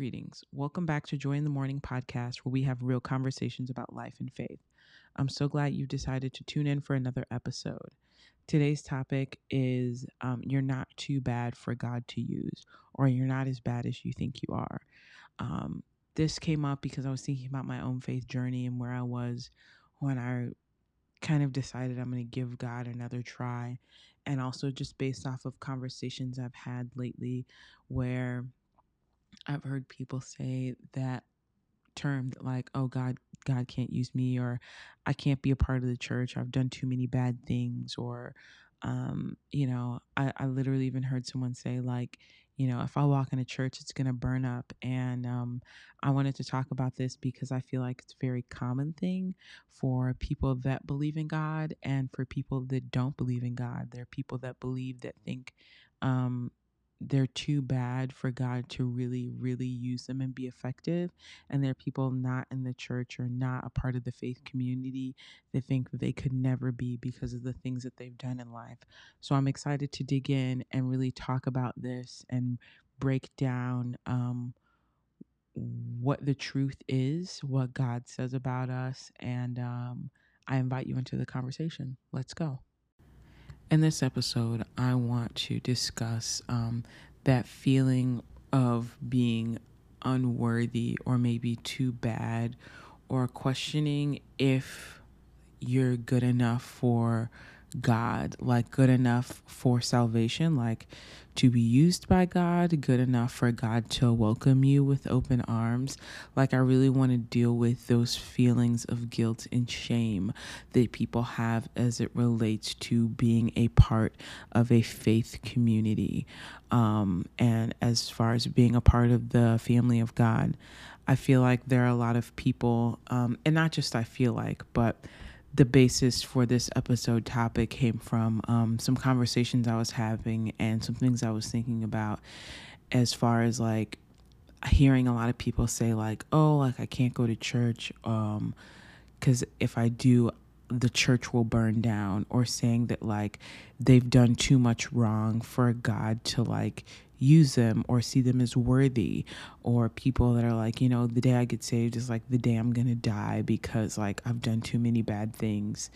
Greetings. Welcome back to Joy in the Morning podcast, where we have real conversations about life and faith. I'm so glad you've decided to tune in for another episode. Today's topic is um, You're not too bad for God to use, or you're not as bad as you think you are. Um, this came up because I was thinking about my own faith journey and where I was when I kind of decided I'm going to give God another try. And also just based off of conversations I've had lately where I've heard people say that term that like, oh God, God can't use me or I can't be a part of the church. I've done too many bad things or um, you know, I, I literally even heard someone say like, you know, if I walk in a church, it's gonna burn up. And um, I wanted to talk about this because I feel like it's a very common thing for people that believe in God and for people that don't believe in God. There are people that believe that think um, they're too bad for God to really, really use them and be effective. And there are people not in the church or not a part of the faith community that think they could never be because of the things that they've done in life. So I'm excited to dig in and really talk about this and break down um, what the truth is, what God says about us. And um, I invite you into the conversation. Let's go. In this episode, I want to discuss um, that feeling of being unworthy or maybe too bad, or questioning if you're good enough for God, like good enough for salvation, like to be used by God, good enough for God to welcome you with open arms. Like, I really want to deal with those feelings of guilt and shame that people have as it relates to being a part of a faith community. Um, and as far as being a part of the family of God, I feel like there are a lot of people, um, and not just I feel like, but the basis for this episode topic came from um, some conversations I was having and some things I was thinking about as far as like hearing a lot of people say like oh like I can't go to church um cuz if I do the church will burn down or saying that like they've done too much wrong for God to like use them or see them as worthy or people that are like you know the day i get saved is like the day i'm gonna die because like i've done too many bad things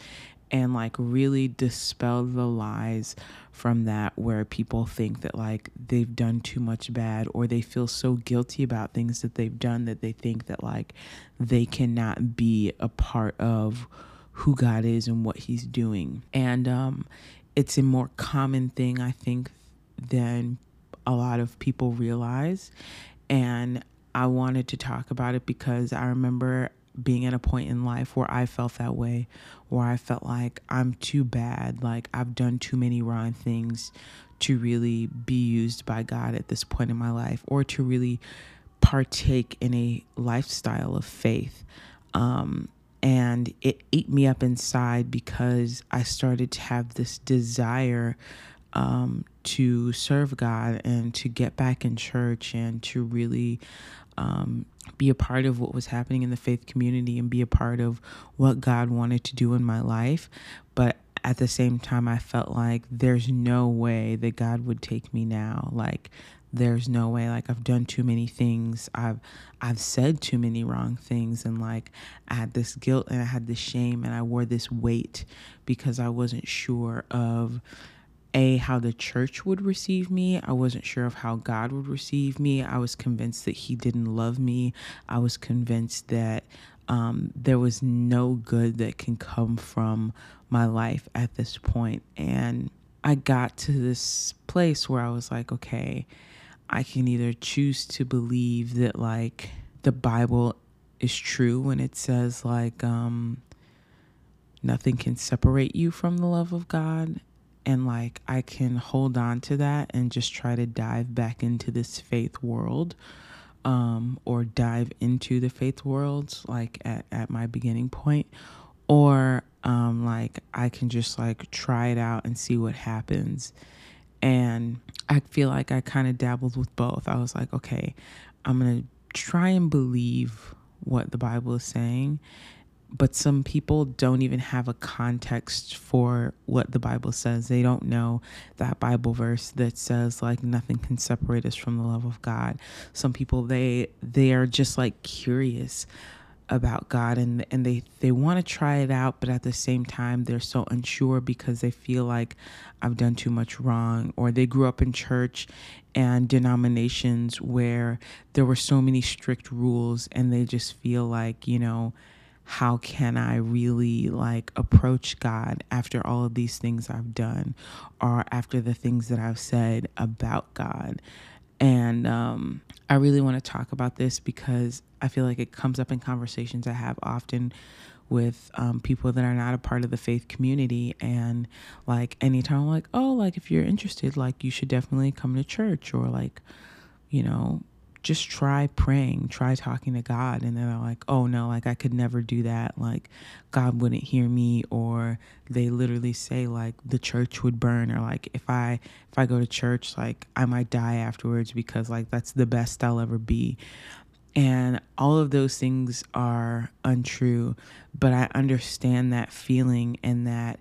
and like really dispel the lies from that where people think that like they've done too much bad or they feel so guilty about things that they've done that they think that like they cannot be a part of who God is and what he's doing. And um it's a more common thing I think than a lot of people realize. And I wanted to talk about it because I remember being at a point in life where I felt that way, where I felt like I'm too bad, like I've done too many wrong things to really be used by God at this point in my life or to really partake in a lifestyle of faith. Um, and it ate me up inside because I started to have this desire um, to serve God and to get back in church and to really um, be a part of what was happening in the faith community and be a part of what God wanted to do in my life. But at the same time, I felt like there's no way that God would take me now. Like, there's no way like I've done too many things. I've I've said too many wrong things and like I had this guilt and I had this shame and I wore this weight because I wasn't sure of a how the church would receive me. I wasn't sure of how god would receive me. I was convinced that he didn't love me. I was convinced that um, there was no good that can come from my life at this point. And i got to this place where i was like okay i can either choose to believe that like the bible is true when it says like um nothing can separate you from the love of god and like I can hold on to that and just try to dive back into this faith world um, or dive into the faith world like at, at my beginning point. Or um, like I can just like try it out and see what happens. And I feel like I kind of dabbled with both. I was like okay I'm gonna try and believe what the Bible is saying but some people don't even have a context for what the Bible says. They don't know that Bible verse that says like nothing can separate us from the love of God. Some people they they are just like curious about God and and they they want to try it out but at the same time they're so unsure because they feel like I've done too much wrong or they grew up in church and denominations where there were so many strict rules and they just feel like, you know, how can I really like approach God after all of these things I've done or after the things that I've said about God? And um, I really want to talk about this because I feel like it comes up in conversations I have often with um, people that are not a part of the faith community. And like anytime I'm like, oh, like if you're interested, like you should definitely come to church or like, you know, just try praying, try talking to God. And then they're like, oh no, like I could never do that. Like God wouldn't hear me. Or they literally say like the church would burn or like if I if I go to church, like I might die afterwards because like that's the best I'll ever be. And all of those things are untrue, but I understand that feeling and that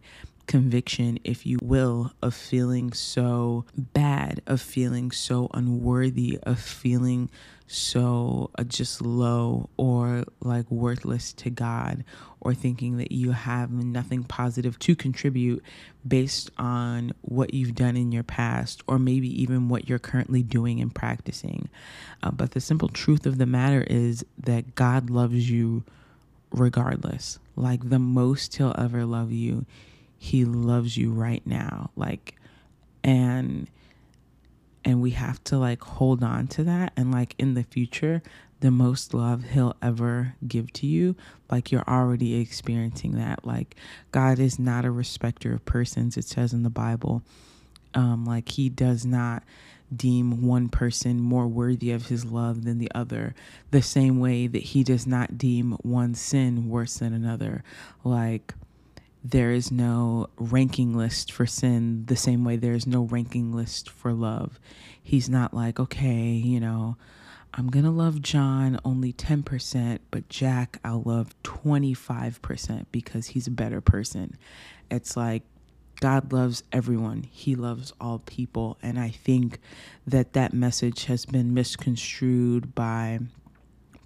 conviction, if you will, of feeling so bad, of feeling so unworthy, of feeling so uh, just low or like worthless to God, or thinking that you have nothing positive to contribute based on what you've done in your past, or maybe even what you're currently doing and practicing. Uh, but the simple truth of the matter is that God loves you regardless. Like the most He'll ever love you he loves you right now like and and we have to like hold on to that. And like in the future the most love he'll ever give to you like you're already experiencing that. Like god is not a respecter of persons it says in the bible. Um like he does not deem one person more worthy of his love than the other the same way that he does not deem one sin worse than another. Like there is no ranking list for sin the same way there's no ranking list for love. He's not like, okay, you know, I'm going to love John only 10%, but Jack I'll love 25% because he's a better person. It's like God loves everyone. He loves all people. And I think that that message has been misconstrued by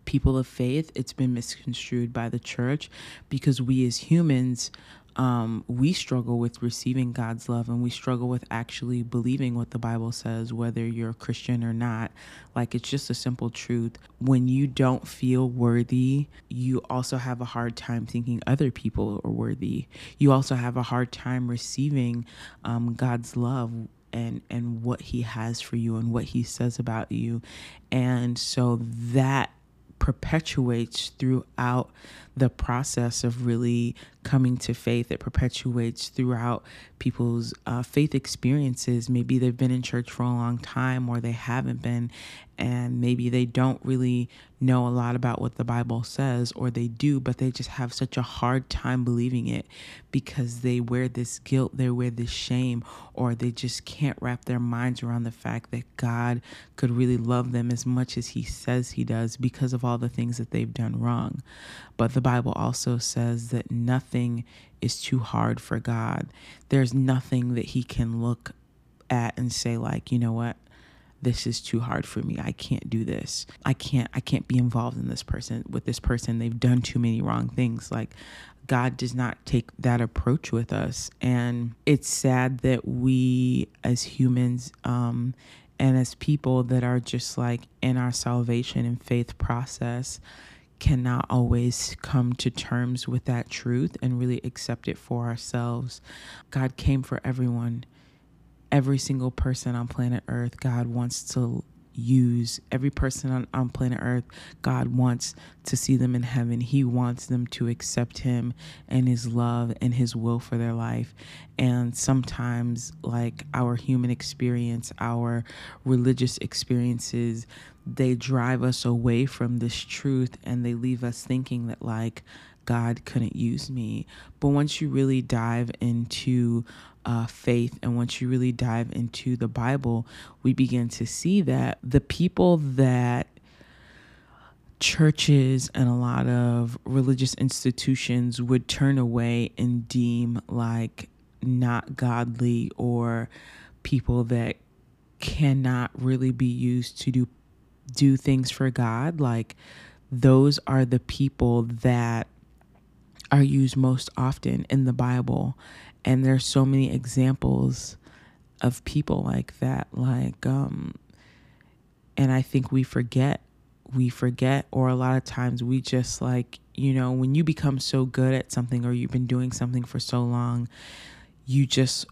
people of faith. It's been misconstrued by the church because we as humans um, we struggle with receiving God's love and we struggle with actually believing what the Bible says, whether you're a Christian or not. Like, it's just a simple truth. When you don't feel worthy, you also have a hard time thinking other people are worthy. You also have a hard time receiving um, God's love and and what he has for you and what he says about you and so that perpetuates throughout the process of really coming to faith. It perpetuates throughout people's uh, faith experiences. Maybe they've been in church for a long time or they haven't been, and maybe they don't really know a lot about what the Bible says, or they do, but they just have such a hard time believing it because they wear this guilt, they wear this shame, or they just can't wrap their minds around the fact that God could really love them as much as He says He does because of all the things that they've done wrong. But the Bible also says that nothing is too hard for God. There's nothing that He can look at and say, like, you know what? this is too hard for me. I can't do this. I can't i can't be involved in this person with this person. They've done too many wrong things. Like god does not take that approach with us. And it's sad that we as humans um and as people that are just like in our salvation and faith process cannot always come to terms with that truth and really accept it for ourselves. God came for everyone. Every single person on planet Earth, God wants to use every person on, on planet earth god wants to see them in heaven he wants them to accept him and his love and his will for their life and sometimes like our human experience our religious experiences they drive us away from this truth and they leave us thinking that like God couldn't use me. But once you really dive into uh, faith. And once you really dive into the Bible, we begin to see that the people that churches and a lot of religious institutions would turn away and deem like not godly or people that cannot really be used to do do things for God like those are the people that are used most often in the Bible and there's so many examples of people like that like um and I think we forget we forget or a lot of times we just like you know when you become so good at something or you've been doing something for so long you just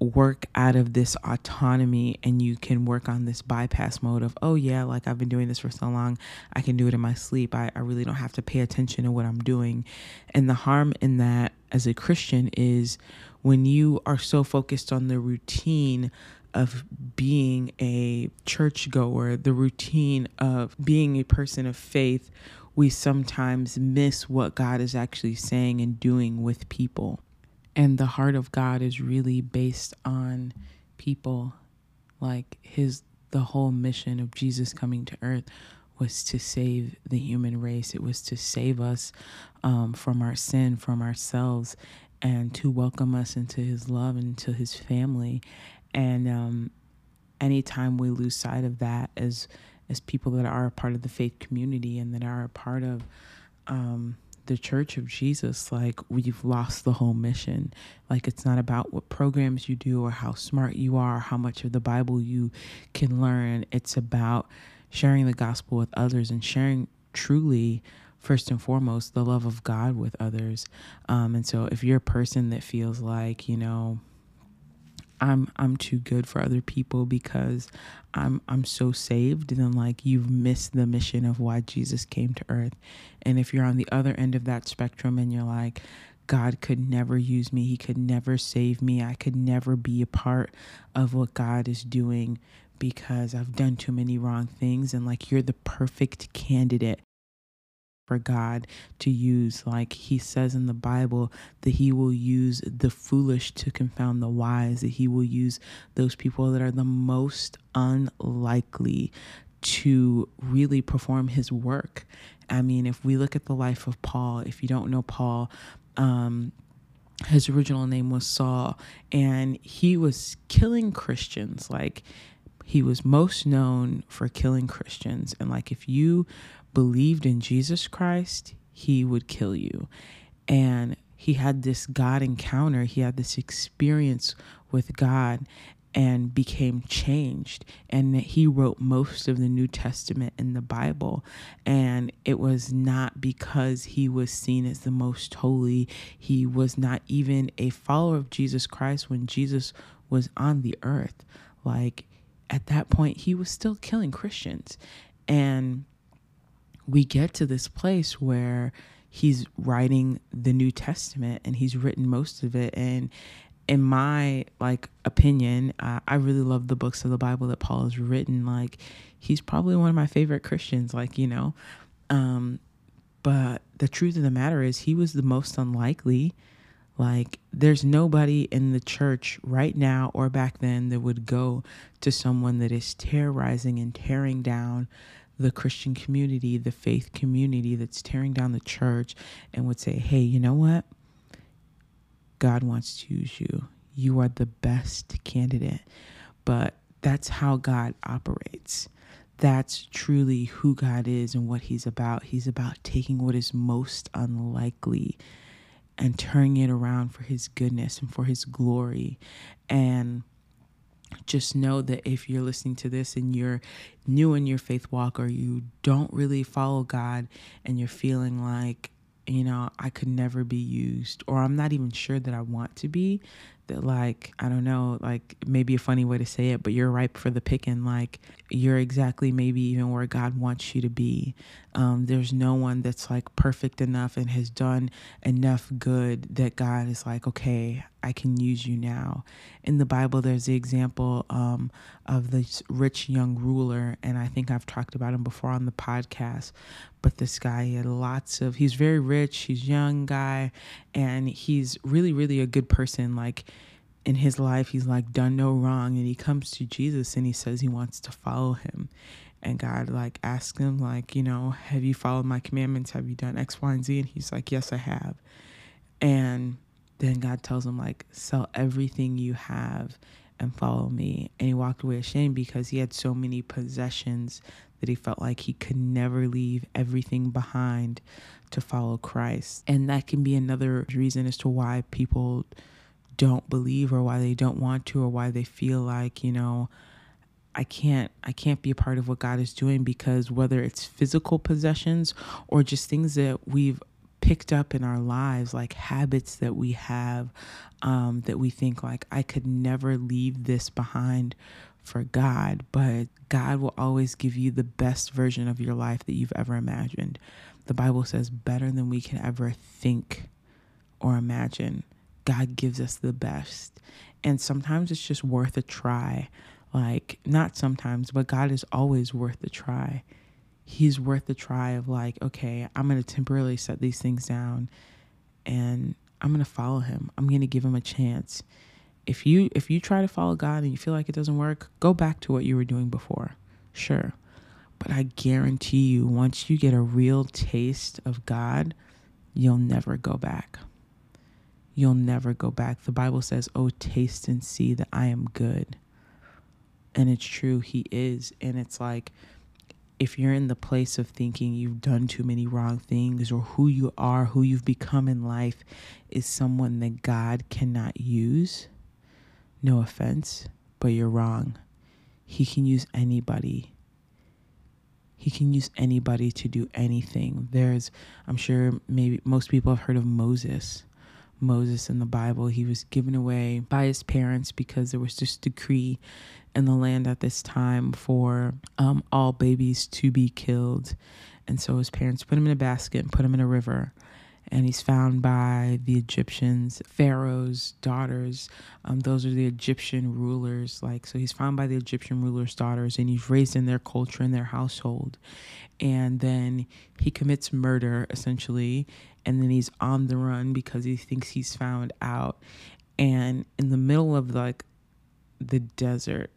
work out of this autonomy and you can work on this bypass mode of oh yeah like i've been doing this for so long i can do it in my sleep i, I really don't have to pay attention to what i'm doing and the harm in that as a christian is when you are so focused on the routine of being a churchgoer, the routine of being a person of faith, we sometimes miss what God is actually saying and doing with people. And the heart of God is really based on people. Like his the whole mission of Jesus coming to earth was to save the human race. It was to save us um, from our sin, from ourselves, and to welcome us into his love and to his family. And um, anytime we lose sight of that as as people that are a part of the faith community and that are a part of um, the church of Jesus, like we've lost the whole mission. Like it's not about what programs you do or how smart you are, how much of the Bible you can learn. It's about sharing the gospel with others and sharing truly first and foremost the love of God with others. Um, and so if you're a person that feels like, you know, I'm I'm too good for other people because I'm I'm so saved then like you've missed the mission of why Jesus came to earth. And if you're on the other end of that spectrum and you're like God could never use me. He could never save me. I could never be a part of what God is doing because I've done too many wrong things and like you're the perfect candidate for God to use. Like he says in the Bible, that he will use the foolish to confound the wise, that he will use those people that are the most unlikely to really perform his work. I mean, if we look at the life of Paul, if you don't know Paul, um, his original name was Saul, and he was killing Christians. Like, he was most known for killing Christians. And, like, if you believed in Jesus Christ, he would kill you. And he had this God encounter, he had this experience with God and became changed. And he wrote most of the New Testament in the Bible. And it was not because he was seen as the most holy, he was not even a follower of Jesus Christ when Jesus was on the earth. Like at that point, he was still killing Christians. And we get to this place where he's writing the New Testament and he's written most of it. And in my like opinion, uh, I really love the books of the Bible that Paul has written. Like he's probably one of my favorite Christians. Like you know, um, but the truth of the matter is he was the most unlikely. Like there's nobody in the church right now or back then that would go to someone that is terrorizing and tearing down the Christian community, the faith community that's tearing down the church and would say, hey, you know what? God wants to use you. You are the best candidate. But that's how God operates. That's truly who God is and what He's about. He's about taking what is most unlikely and turning it around for His goodness and for His glory. And just know that if you're listening to this and you're new in your faith walk or you don't really follow God and you're feeling like, you know, I could never be used or I'm not even sure that I want to be, like i don't know like maybe a funny way to say it but you're ripe for the picking like you're exactly maybe even where god wants you to be. Um, there's no one that's like perfect enough and has done enough good that god is like okay i can use you now. In the bible there's the example um, of this rich young ruler and i think i've talked about him before on the podcast but this guy had lots of he's very rich he's young guy and he's really really a good person. Like in his life he's like done no wrong and he comes to Jesus and he says he wants to follow him and God like asks him like, you know, have you followed my commandments? Have you done X, Y, and Z? And he's like, yes, I have. And then God tells him like, sell everything you have and follow me. And he walked away ashamed because he had so many possessions that he felt like he could never leave everything behind to follow Christ. And that can be another reason as to why people don't believe or why they don't want to or why they feel like, you know, I can't I can't be a part of what God is doing because whether it's physical possessions or just things that we've picked up in our lives like habits that we have um, that we think like I could never leave this behind for God, but God will always give you the best version of your life that you've ever imagined. The Bible says better than we can ever think or imagine. God gives us the best. And sometimes it's just worth a try. Like, not sometimes, but God is always worth a try. He's worth the try of, like, okay, I'm going to temporarily set these things down and I'm going to follow him. I'm going to give him a chance. If you if you try to follow God and you feel like it doesn't work, go back to what you were doing before. Sure. But I guarantee you once you get a real taste of God, you'll never go back. You'll never go back. The Bible says, "Oh, taste and see that I am good." And it's true, he is. And it's like, if you're in the place of thinking you've done too many wrong things or who you are, who you've become in life is someone that God cannot use, no offense, but you're wrong. He can use anybody. He can use anybody to do anything. There's, I'm sure maybe most people have heard of Moses. Moses in the Bible, he was given away by his parents because there was this decree in the land at this time for um, all babies to be killed. And so his parents put him in a basket and put him in a river. And he's found by the Egyptians, Pharaoh's daughters. Um, those are the Egyptian rulers. Like, so he's found by the Egyptian rulers' daughters, and he's raised in their culture and their household. And then he commits murder, essentially. And then he's on the run because he thinks he's found out. And in the middle of like the desert,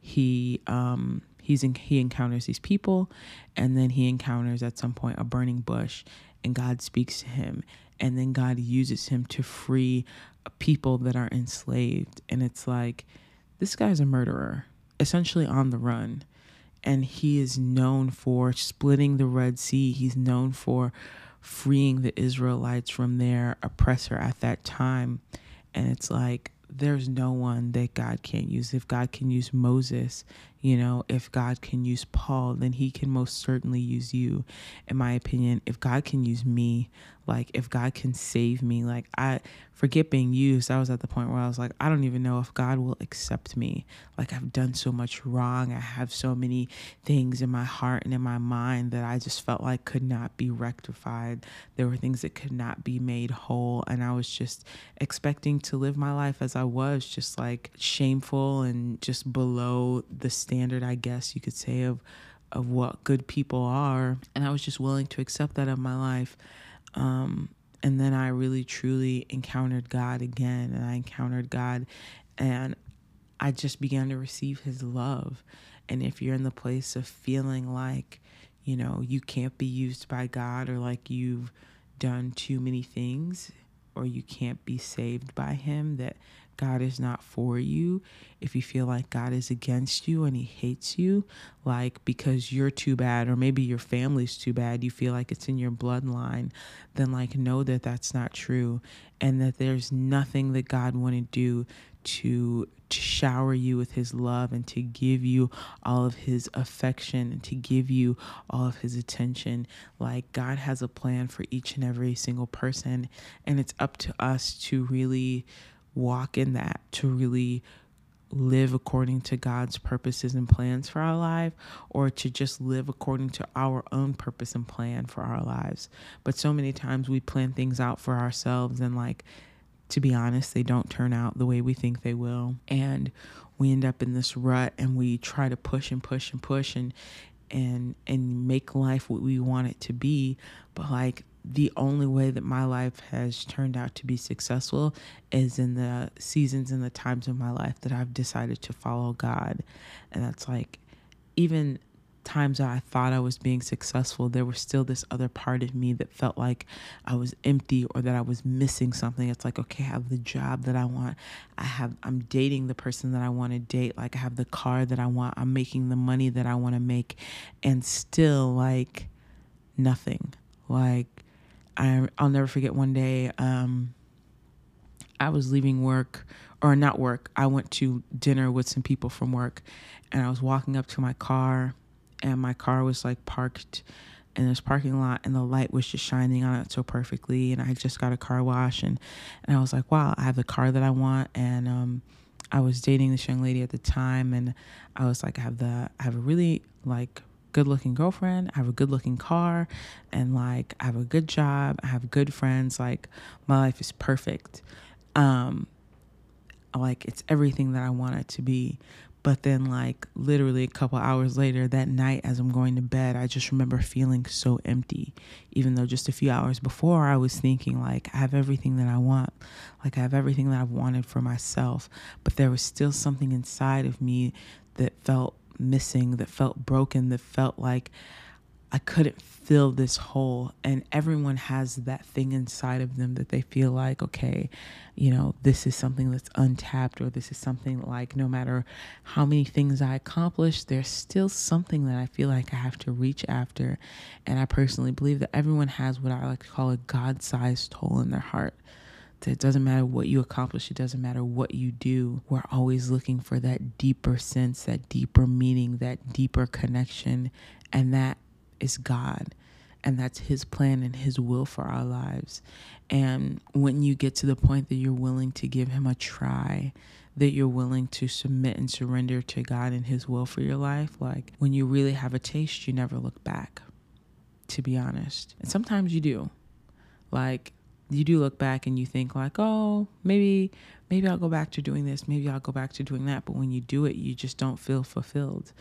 he um he's in, he encounters these people, and then he encounters at some point a burning bush, and God speaks to him, and then God uses him to free people that are enslaved, and it's like this guy's a murderer, essentially on the run. And he is known for splitting the Red Sea. He's known for freeing the Israelites from their oppressor at that time. And it's like there's no one that God can't use. If God can use Moses, you know, if God can use Paul, then he can most certainly use you. In my opinion, if God can use me, like if God can save me, like I forget being used. I was at the point where I was like, I don't even know if God will accept me. Like I've done so much wrong. I have so many things in my heart and in my mind that I just felt like could not be rectified. There were things that could not be made whole. And I was just expecting to live my life as I was, just like shameful and just below the standard, I guess you could say, of of what good people are. And I was just willing to accept that of my life. Um, and then I really truly encountered God again, and I encountered God, and I just began to receive His love. And if you're in the place of feeling like, you know, you can't be used by God, or like you've done too many things, or you can't be saved by Him, that God is not for you, if you feel like God is against you and he hates you, like because you're too bad or maybe your family's too bad, you feel like it's in your bloodline, then like know that that's not true and that there's nothing that God wouldn't do to to shower you with his love and to give you all of his affection and to give you all of his attention. Like God has a plan for each and every single person and it's up to us to really walk in that, to really live according to God's purposes and plans for our life, or to just live according to our own purpose and plan for our lives. But so many times we plan things out for ourselves, and like, to be honest, they don't turn out the way we think they will. And we end up in this rut and we try to push and push and push and and and make life what we want it to be but like the only way that my life has turned out to be successful is in the seasons and the times of my life that I've decided to follow God. And that's like even times that I thought I was being successful, there was still this other part of me that felt like I was empty or that I was missing something. It's like, okay, I have the job that I want. I have I'm dating the person that I want to date. Like I have the car that I want. I'm making the money that I want to make and still like nothing. Like I I'll never forget one day um I was leaving work or not work. I went to dinner with some people from work and I was walking up to my car and my car was like parked in this parking lot and the light was just shining on it so perfectly and I just got a car wash and and I was like wow I have the car that I want and um I was dating this young lady at the time and I was like I have the I have a really like good looking girlfriend I have a good looking car and like I have a good job I have good friends like my life is perfect um like it's everything that I want it to be but then, like, literally a couple hours later, that night as I'm going to bed, I just remember feeling so empty. Even though just a few hours before, I was thinking, like, I have everything that I want. Like, I have everything that I've wanted for myself. But there was still something inside of me that felt missing, that felt broken, that felt like I couldn't fill this hole. And everyone has that thing inside of them that they feel like, okay, you know, this is something that's untapped, or this is something like no matter how many things I accomplish, there's still something that I feel like I have to reach after. And I personally believe that everyone has what I like to call a God sized hole in their heart. It doesn't matter what you accomplish, it doesn't matter what you do. We're always looking for that deeper sense, that deeper meaning, that deeper connection. And that is God and that's his plan and his will for our lives. And when you get to the point that you're willing to give him a try, that you're willing to submit and surrender to God and his will for your life, like when you really have a taste, you never look back, to be honest. And sometimes you do. Like you do look back and you think like, "Oh, maybe maybe I'll go back to doing this, maybe I'll go back to doing that." But when you do it, you just don't feel fulfilled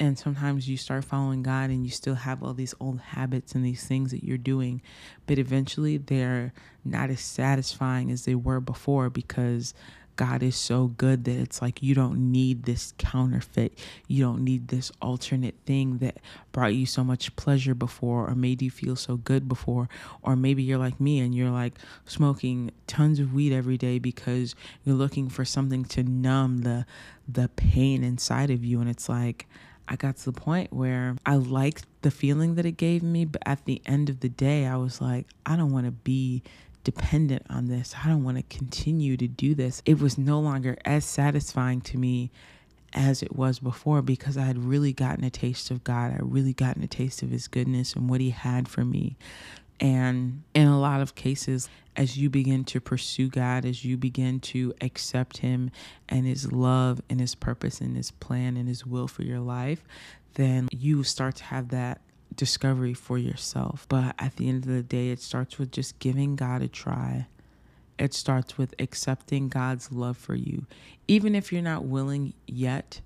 and sometimes you start following God and you still have all these old habits and these things that you're doing, but eventually they're not as satisfying as they were before because God is so good that it's like you don't need this counterfeit. You don't need this alternate thing that brought you so much pleasure before or made you feel so good before. Or maybe you're like me and you're like smoking tons of weed every day because you're looking for something to numb the the pain inside of you and it's like I got to the point where I liked the feeling that it gave me, but at the end of the day, I was like, I don't want to be dependent on this. I don't want to continue to do this. It was no longer as satisfying to me as it was before because I had really gotten a taste of God. I really gotten a taste of His goodness and what He had for me. And in a lot of cases, as you begin to pursue God, as you begin to accept Him and His love and His purpose and His plan and His will for your life, then you start to have that discovery for yourself. But at the end of the day, it starts with just giving God a try. It starts with accepting God's love for you. Even if you're not willing yet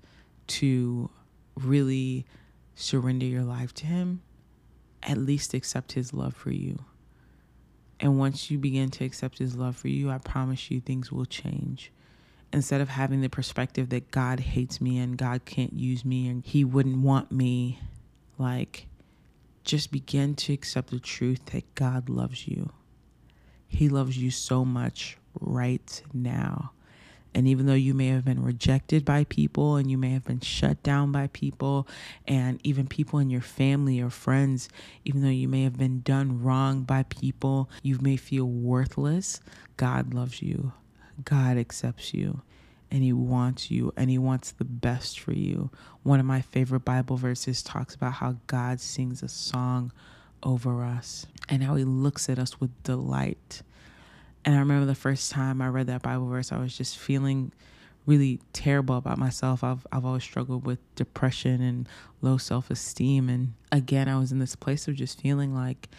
to really surrender your life to Him, at least accept His love for you. And once you begin to accept His love for you, I promise you things will change. Instead of having the perspective that God hates me and God can't use me and He wouldn't want me, like, just begin to accept the truth that God loves you. He loves you so much right now. And even though you may have been rejected by people and you may have been shut down by people and even people in your family or friends, even though you may have been done wrong by people, you may feel worthless, God loves you. God accepts you and he wants you and he wants the best for you. One of my favorite Bible verses talks about how God sings a song over us and how he looks at us with delight and I remember the first time I read that Bible verse, I was just feeling really terrible about myself. I've I've always struggled with depression and low self-esteem and again I was in this place of just feeling like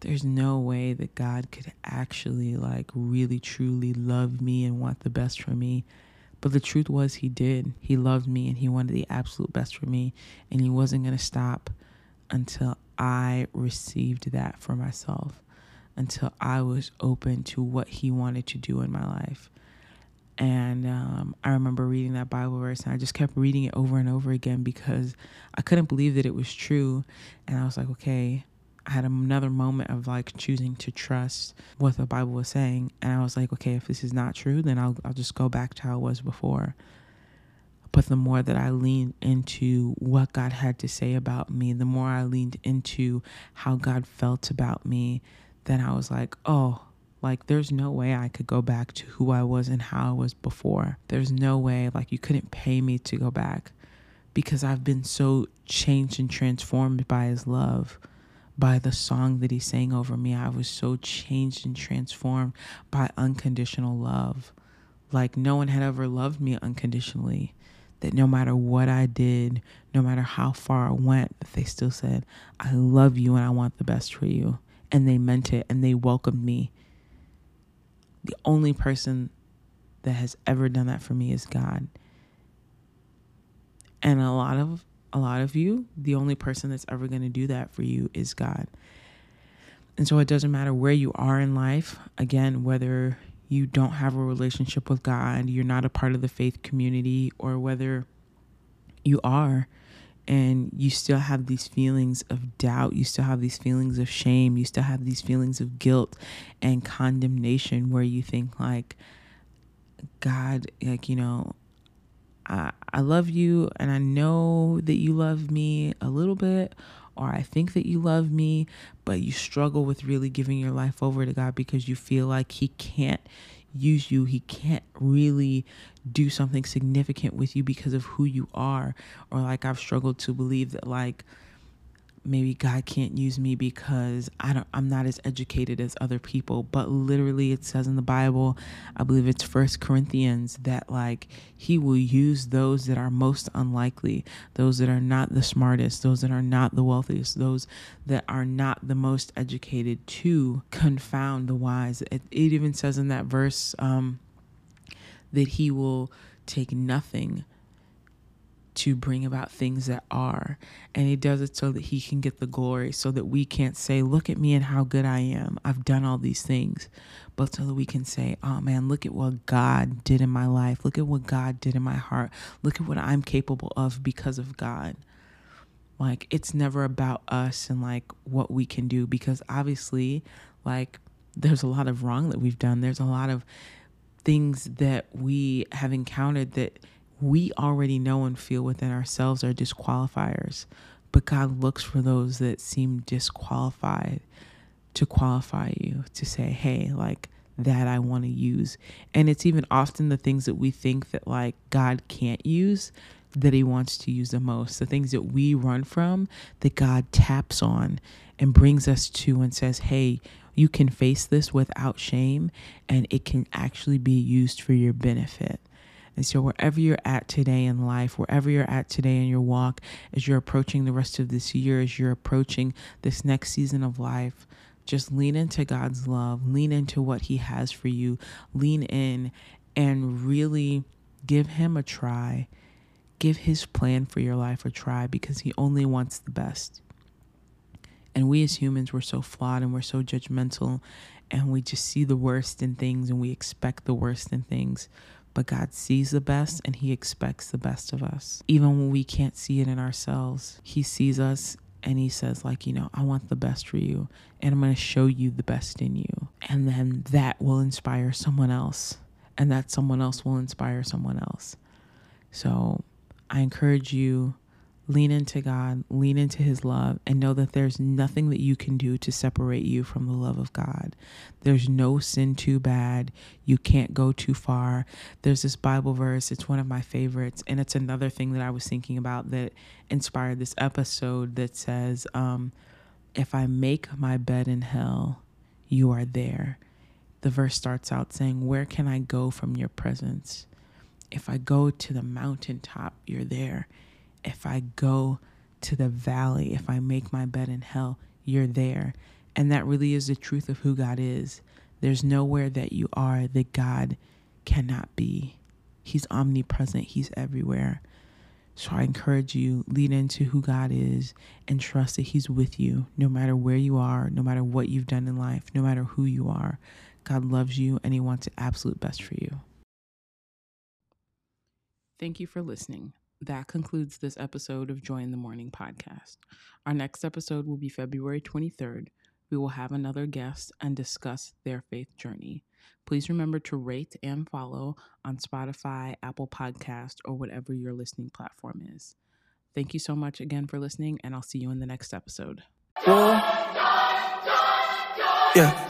there's no way that God could actually like really truly love me and want the best for me. But the truth was he did. He loved me and he wanted the absolute best for me and he wasn't going to stop until I received that for myself until I was open to what He wanted to do in my life. And um, I remember reading that Bible verse and I just kept reading it over and over again because I couldn't believe that it was true. And I was like, okay, I had another moment of like choosing to trust what the Bible was saying. And I was like, okay, if this is not true, then I'll, I'll just go back to how it was before. But the more that I leaned into what God had to say about me, the more I leaned into how God felt about me, then I was like, oh, like there's no way I could go back to who I was and how I was before. There's no way, like you couldn't pay me to go back because I've been so changed and transformed by his love by the song that he sang over me. I was so changed and transformed by unconditional love. Like no one had ever loved me unconditionally that no matter what I did, no matter how far I went, they still said, I love you and I want the best for you. And they meant it and they welcomed me. The only person that has ever done that for me is God. And a lot of a lot of you, the only person that's ever going to do that for you is God. And so it doesn't matter where you are in life, again, whether you don't have a relationship with God, you're not a part of the faith community, or whether you are and you still have these feelings of doubt, you still have these feelings of shame, you still have these feelings of guilt and condemnation where you think, like, God, like, you know, I, love you and I know that you love me a little bit, or I think that you love me, but you struggle with really giving your life over to God because you feel like He can't use you. He can't really do something significant with you because of who you are. Or like I've struggled to believe that like maybe God can't use me because I don't I'm not as educated as other people. But literally it says in the Bible, I believe it's first Corinthians, that like he will use those that are most unlikely, those that are not the smartest, those that are not the wealthiest, those that are not the most educated to confound the wise. It, it even says in that verse um, that he will take nothing to bring about things that are. And he does it so that he can get the glory, so that we can't say, Look at me and how good I am. I've done all these things. But so that we can say, Oh man, look at what God did in my life. Look at what God did in my heart. Look at what I'm capable of because of God. Like, it's never about us and like what we can do, because obviously, like, there's a lot of wrong that we've done. There's a lot of things that we have encountered that we already know and feel within ourselves are disqualifiers. But God looks for those that seem disqualified to qualify you to say, hey, like that I want to use. And it's even often the things that we think that like God can't use that he wants to use the most. The things that we run from that God taps on and brings us to and says, hey, you can face this without shame and it can actually be used for your benefit. And so, wherever you're at today in life, wherever you're at today in your walk, as you're approaching the rest of this year, as you're approaching this next season of life, just lean into God's love, lean into what He has for you, lean in and really give Him a try. Give His plan for your life a try because He only wants the best. And we as humans, we're so flawed and we're so judgmental and we just see the worst in things and we expect the worst in things. But God sees the best and He expects the best of us. Even when we can't see it in ourselves, He sees us and He says, like, you know, I want the best for you and I'm going to show you the best in you. And then that will inspire someone else. And that someone else will inspire someone else. So I encourage you lean into God, lean into His love, and know that there's nothing that you can do to separate you from the love of God. There's no sin too bad. You can't go too far. There's this Bible verse, it's one of my favorites, and it's another thing that I was thinking about that inspired this episode that says, um, If I make my bed in hell, you are there. The verse starts out saying, Where can I go from your presence? If I go to the mountaintop, you're there if I go to the valley, if I make my bed in hell, you're there. And that really is the truth of who God is. There's nowhere that you are that God cannot be. He's omnipresent, He's everywhere. So I encourage you, lean into who God is and trust that He's with you no matter where you are, no matter what you've done in life, no matter who you are. God loves you and He wants the absolute best for you. Thank you for listening. That concludes this episode of Joy in the Morning podcast. Our next episode will be February 23rd. We will have another guest and discuss their faith journey. Please remember to rate and follow on Spotify, Apple Podcast, or whatever your listening platform is. Thank you so much again for listening, and I'll see you in the next episode. Yeah.